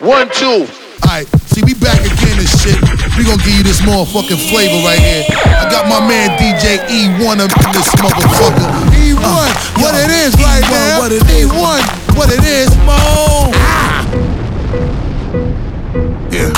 One, two. Alright, see, we back again and shit. We gonna give you this motherfucking flavor right here. I got my man DJ E1 up in this motherfucker. E1, uh, what yo, it is right E1, now. What it is. E1, what it is, Mo. Ah. Yeah.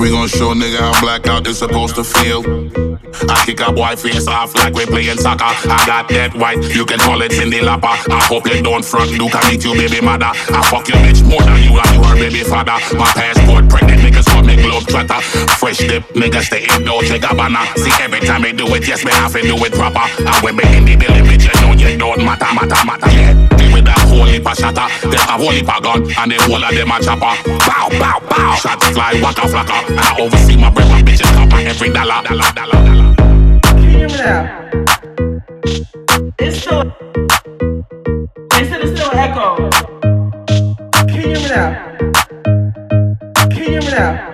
We gon' show nigga how blackout is supposed to feel. I kick a boy face off like we playing soccer. I got that white, you can call it Cyndi Lauper. I hope you don't front, Duke, I meet you baby mother. I fuck your bitch more than you and you her baby father. My passport pregnant niggas call me globe trotter. Fresh dip niggas stay in Dolce Gabbana. See every time I do it, yes me have to do it proper. And when me in the bitch, you know you don't matter, matter, matter. Yeah, with that whole heap of shatter. A whole heap and the whole of them a chopper. Bow, bow, bow. Shots fly, waka. And I oversee my breath, my bitches copper every dollar, dollar, dollar, dollar hear me now? It's still. They said it's still echo. Can you hear me now? Can you hear me now?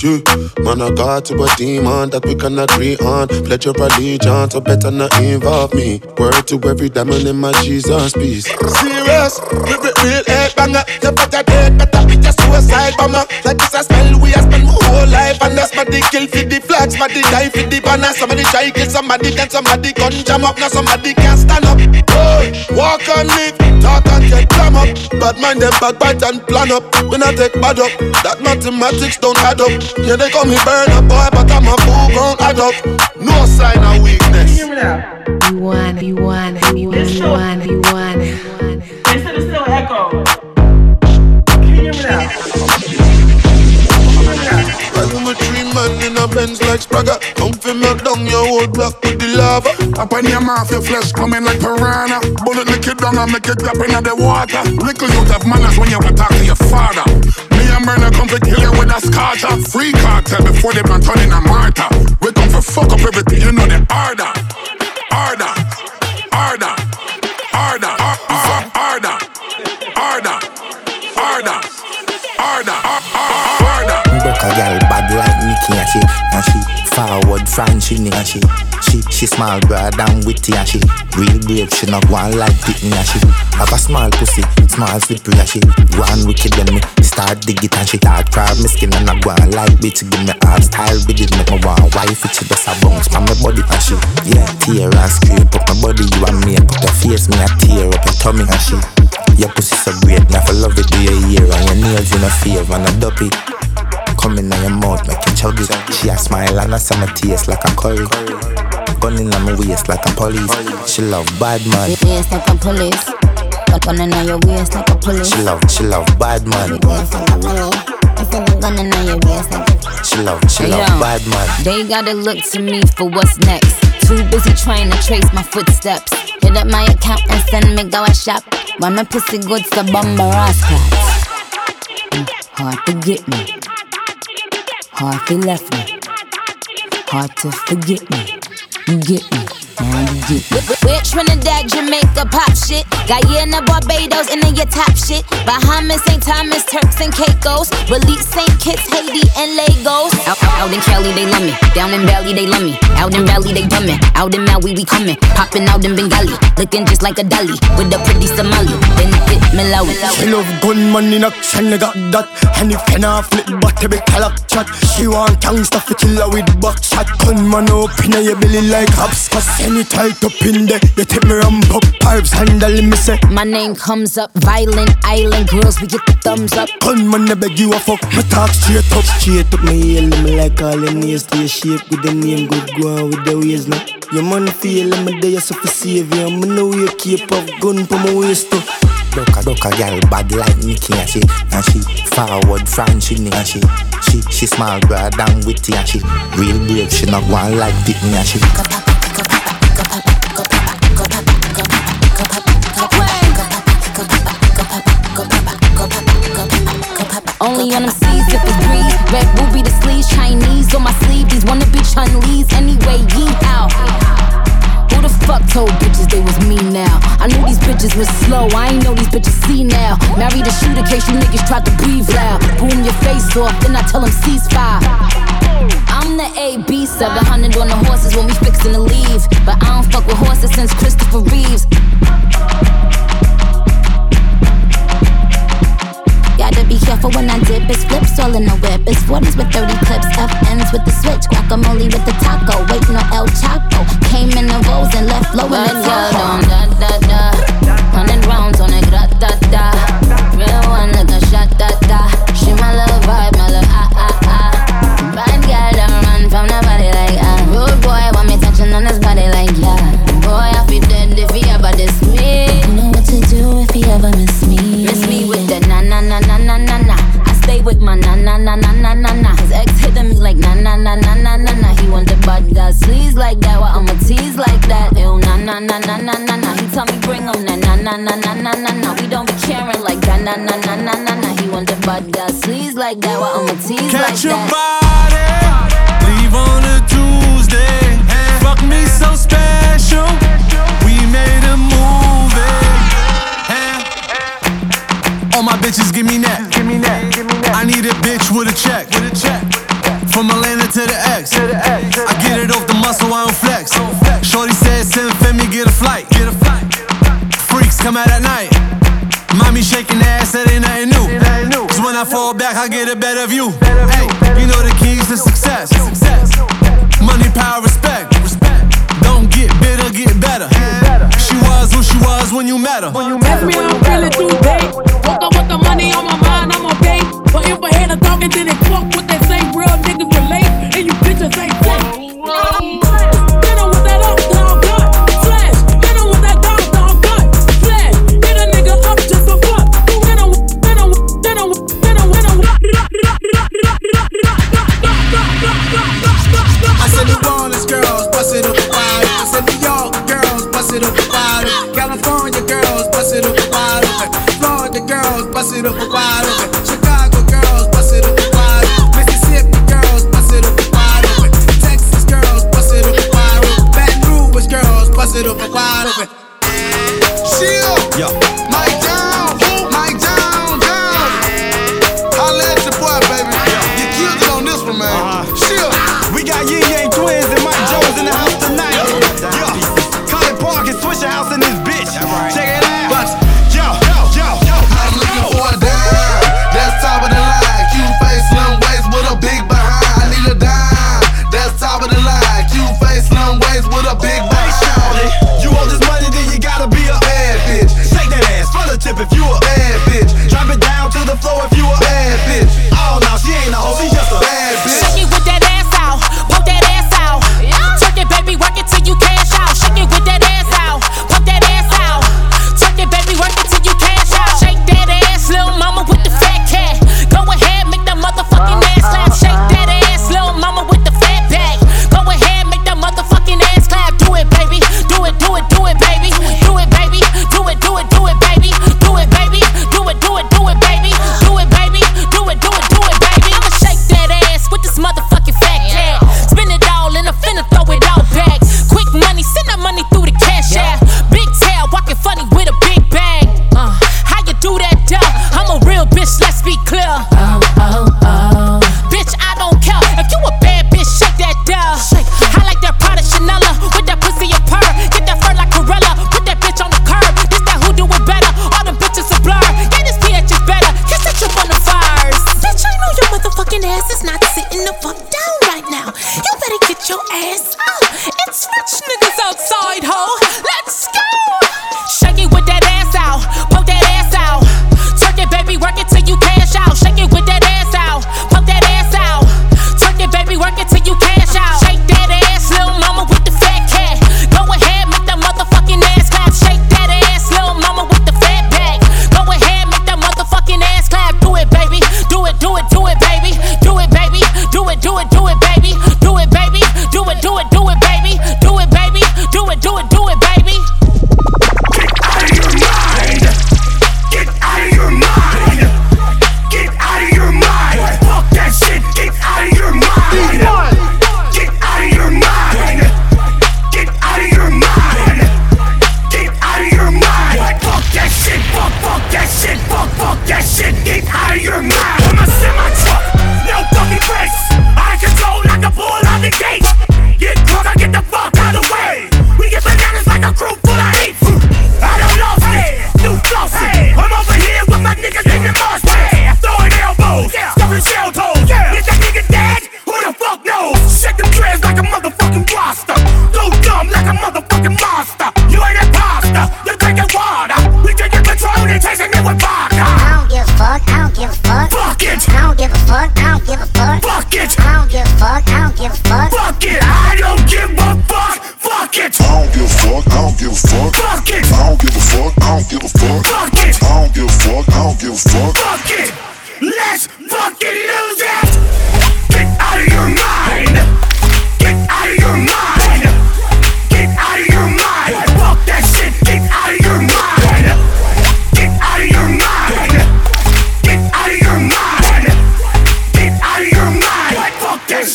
You, man, I got to a demon that we can agree on. Pledge your allegiance, so better not involve me. Word to every diamond in my Jesus piece. Serious, real, real head banger. You better take better be just suicide bomber. Like this, I smell we I spend my whole life, and that's my dick kill for the flags, my dick die for the banner. Somebody try kill somebody, then somebody gun jam up. Now somebody can't stand up. Oh, walk and live, talk and get jam up. Bad mind them backbite and plan up. When I take bad up, that mathematics don't add up. Yeah, they call me burn up boy, but I'm a fool grown adult. No sign of weakness. You now? You want, you want, you want, you want, you want. They said it's still echo. Lava. Up on your mouth, your flesh coming like piranha. Bullet lick it down and make it drop into the water. Little you have manners when you talk to your father. Me and Murder come to kill you with a scorcher. Free cartel before they man turn in a martyr. We come for fuck up everything, you know the order. Order. Order. Order. Order. Order. Order. Order. Order. Order. Forward French and she she she small broad and witty and she real brave she not one like Pitney and she have a small pussy small slippery and she one wicked when me start dig it and she start crab me skin and I go on like bitch give me all style with it make me want wife it she just a bounce from my body and she yeah tear and scrape up my body you and me up your face me a tear up your tummy and she your pussy so great, me I love it do your ear and your nails in a favor and a dopey Come in your mouth, make it. She a smile and I a summer tears like a curry. Gun in my waist like a police. She love bad man. Waist like a police. Gun in your waist like a police. She love, she love bad man. She love, she love Yo, bad man. They gotta look to me for what's next. Too busy trying to trace my footsteps. Hit up my account and send me go a shop. When my pussy good, so bomb rascals. Hard to get me. Hard to left me. Hard to forget me. You get me. We're Trinidad, Jamaica, pop shit. Guyana, Barbados, and then your top shit. Bahamas, St. Thomas, Turks and Caicos. Belize, St. Kitts, Haiti, and Lagos. Out, out in Cali, they love me. Down in Bali, they love me. Out in Valley, they dumb me. Out in Maui, we coming. Popping out in Bengali. Looking just like a dolly. With a pretty Somali. Then hit Malawi. She love gunman in action, I got that. And if you not flip, but every color chat. She want gangsta for killer with buckshot. Gunman up in your belly like hops. Cause any tight up in there. You take me ramp up, pipes handle me say. My name comes up, violent island girls, we get the thumbs up. Gunman, I beg you a fuck. Me talk straight up, straight up. Me yell me like all them nails to your shape with the name good go on with the ways now. Your money feel me there, so for save you. Me know you keep up gun for my waist too. Duck a duck a gal bad like Nicki and she and she forward French and she she she small down with witty and she real brave she not one like Pitney and she Only on them Chinese on my sleeve. These wanna be Chun Lee's anyway. Yee out. Who the fuck told bitches they was me now? I knew these bitches was slow. I ain't know these bitches see now. Married a shooter case you niggas tried to breathe loud. Boom your face off, then I tell them ceasefire. I'm the AB 700 on the horses when we fixin' to leave. But I don't fuck with horses since Christopher Reeves. For when I dip, it's flips all in a whip. It's 40s with 30 clips, FNs with the switch, guacamole with the taco. Wait, no El Chapo. Came in the rolls and left low in the top. All my bitches give me neck. Give me neck. Give me. I need a bitch with a check. Get a check. From Atlanta to the X. I To the X. To the get it off the muscle, I don't flex. Shorty said, send Femi, get a flight. Get a flight. Freaks come out at night. Mommy shaking ass, that ain't nothing new. Cause when I fall back, I get a better view. Hey, you know the keys to success. Money, power, respect. Don't get bitter, get better was who she was when you met her. When you met me, I'm feeling today. Woke up with the money on my mind, I'm okay. But if I had a talking, then it fuck what they say, real niggas. Shield. Yeah. My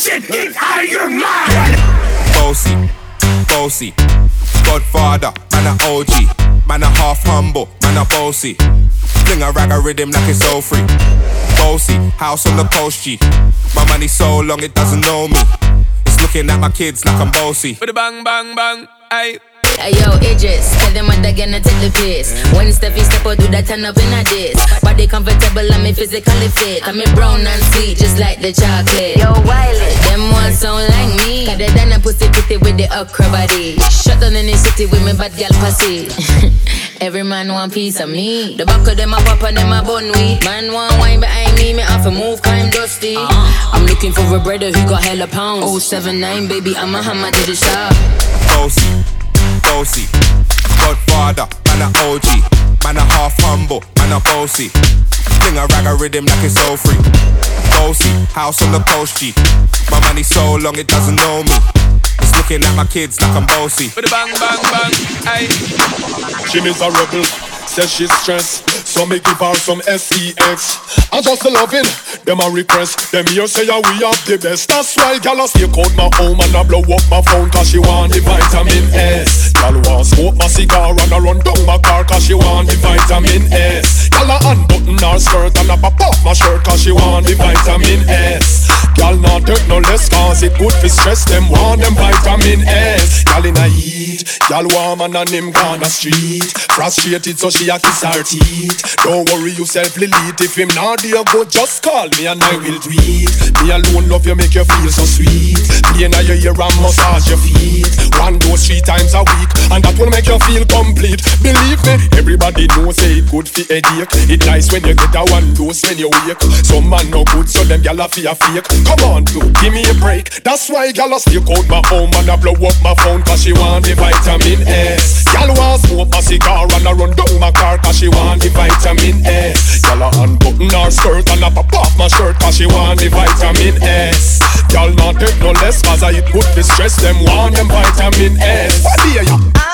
shit is out of your mind. Bossy, bossy, Godfather, man a OG, man a half humble, man a bossy. Fling a rag a rhythm like it's all free. Bossy, house on the coast G. My money so long it doesn't know me. It's looking at my kids like I'm bossy. But bang bang bang, aye. Hey yo, Idris, tell them what they're gonna take the piss. When Steffi step out, do that turn up in a diss. Body comfortable, I'm physically fit. I'm brown and sweet, just like the chocolate. Yo, Wiley, them ones sound like me. Cause they done a pussy pretty with the okra body. Shut down in the city with me bad gal pussy. Every man want piece of me. The back of them a pop and them a bun we. Man want wine behind me, me have to move, climb dusty. Uh-huh. I'm looking for a brother who got hella pounds. 079, baby, I'm a hammer to the shop. Bossy, bossy. Godfather, man a OG. Man a half humble, man a bossy. Fling a rag a rhythm like it's all free. Bossy, house on the coast G. My money so long it doesn't know me. It's looking at my kids like I'm bossy. With a bang bang bang, ayy. She miserable, says she's stressed. So me give her some sex. I just loving them a repress. Them here say yeah, we have the best. That's why gal a stay out my home and I blow up my phone cause she want the vitamin S. Gal want smoke my cigar and I run down my car cause she want the vitamin S. Gal a unbutton her skirt and I pop off my shirt cause she want the vitamin S. Gal not take no less cause it good for stress. Them want them vitamin S. Gal in a heat, gal warm and on him the street. Frustrated so she a kiss her teeth. Don't worry yourself, Lilith. If him not there, go just call me and I will it. Me alone love you, make you feel so sweet. Play now your ear and massage your feet. One dose three times a week, and that will make you feel complete. Believe me, everybody knows say it good for headache. It nice when you get a one dose when you wake. Some man no good, so them gyal a fear fake. Come on, dude, give me a break. That's why gyal a stick out my home and I blow up my phone cause she want the vitamin S. Gyal want smoke a cigar and I run down my car cause she want the vitamin S. Gyal a unbutton her skirt and I pop off my shirt cause she want the vitamin S. Gyal not take no less cause I good for stress. Them want them vitamin S. What do you?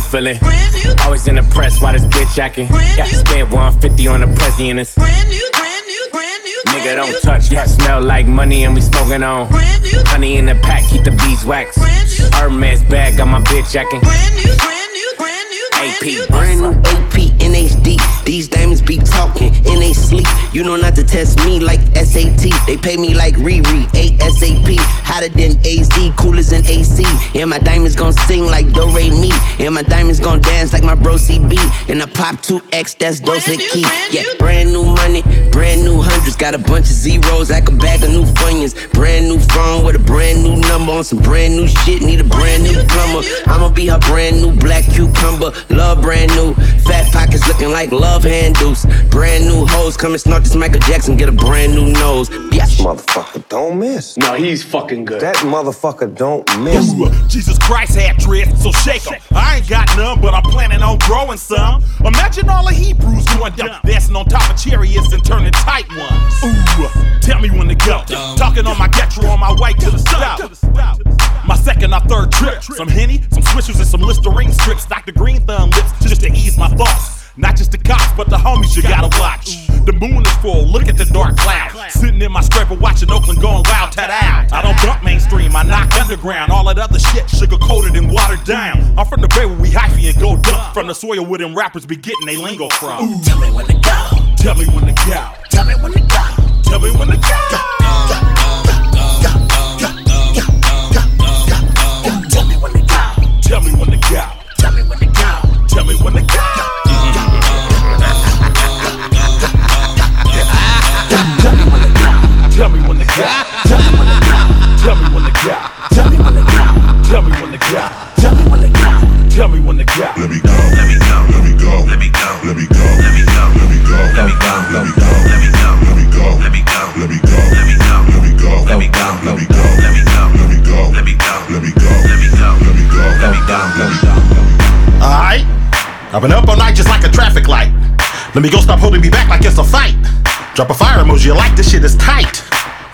cool feeling. Always in the press while this bitch acting. Got to spend 150 on the president. Nigga don't touch, yeah, smell like money and we smoking on. Honey in the pack, keep the beeswax. Hermes bag, got my bitch acting. AP, brand new AP in HD. These diamonds be talking in they sleep. You know not to test me like SAT. They pay me like Riri, ASAP. Hotter than AZ, cooler than AC. And my diamonds gon' sing like Do Re Mi. And my diamonds gon' dance like my bro CB. And I pop 2X, that's Dos Equis. Yeah, brand new money, brand new hundreds. Got a bunch of zeros like a bag of new funyuns. Brand new phone with a brand new number on some brand new shit. Need a brand new plumber. I'ma be her brand new black cucumber. Love brand new. Fat pockets looking like love handles. Brand new hoes come and snort this Michael Jackson, get a brand new nose. Yes, motherfucker don't miss. No, he's fucking good. That motherfucker don't miss. Ooh, Jesus Christ had dreads, so shake shake 'em. I ain't got none, but I'm planning on growing some. Imagine all the Hebrews going down, dancing on top of chariots and turning tight ones. Ooh, tell me when to go. Talking on my getro on my way to the stop. My second or third trip. Some Henny, some Swishers, and some Listerine strips. Dr. Green Thumb lips just to ease my thoughts. Not just the cops, but the homies you gotta watch. The moon is full, look at the dark cloud. Sitting in my scraper watching Oakland going wild, tat out. I don't dump mainstream, I knock underground. All that other shit sugar coated and watered down. I'm from the bay where we hyphy and go dump. From the soil where them rappers be getting they lingo from. Tell me when to go. Tell me when to go. Tell me when to go. Tell me when to go. Tell me when to go. Tell me when to a fight. Drop a fire emoji, you like this shit is tight.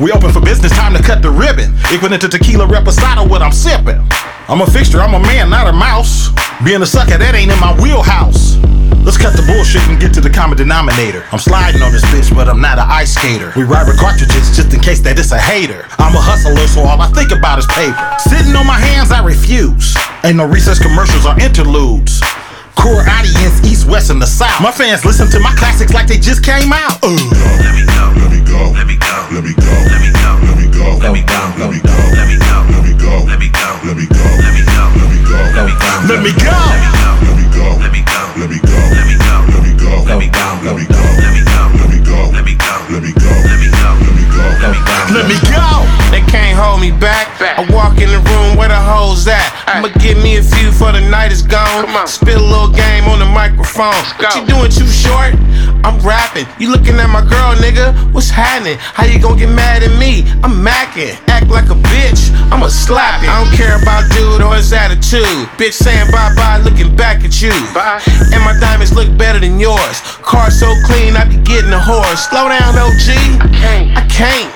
We open for business, time to cut the ribbon. Equal into tequila reposado, what I'm sipping. I'm a fixture, I'm a man, not a mouse. Being a sucker, that ain't in my wheelhouse. Let's cut the bullshit and get to the common denominator. I'm sliding on this bitch, but I'm not an ice skater. We ride with cartridges just in case that it's a hater. I'm a hustler, so all I think about is paper. Sitting on my hands, I refuse. Ain't no recess commercials or interludes. Core audience, east, west, and the south. My fans listen to my classics like they just came out. Let me go. Let me go. Let me go. Let me go. Let me go. Let me go. Let me go. Let me go. Let me go. Let me go. Let me go. Microphone. What you doing too short? I'm rapping. You looking at my girl, nigga? What's happening? How you gonna get mad at me? I'm macking. Act like a bitch. I'ma slap it. I don't care about dude or his attitude. Bitch saying bye bye, looking back at you. Bye. And my diamonds look better than yours. Car so clean, I be getting a horse. Slow down, OG. I can't. I can't.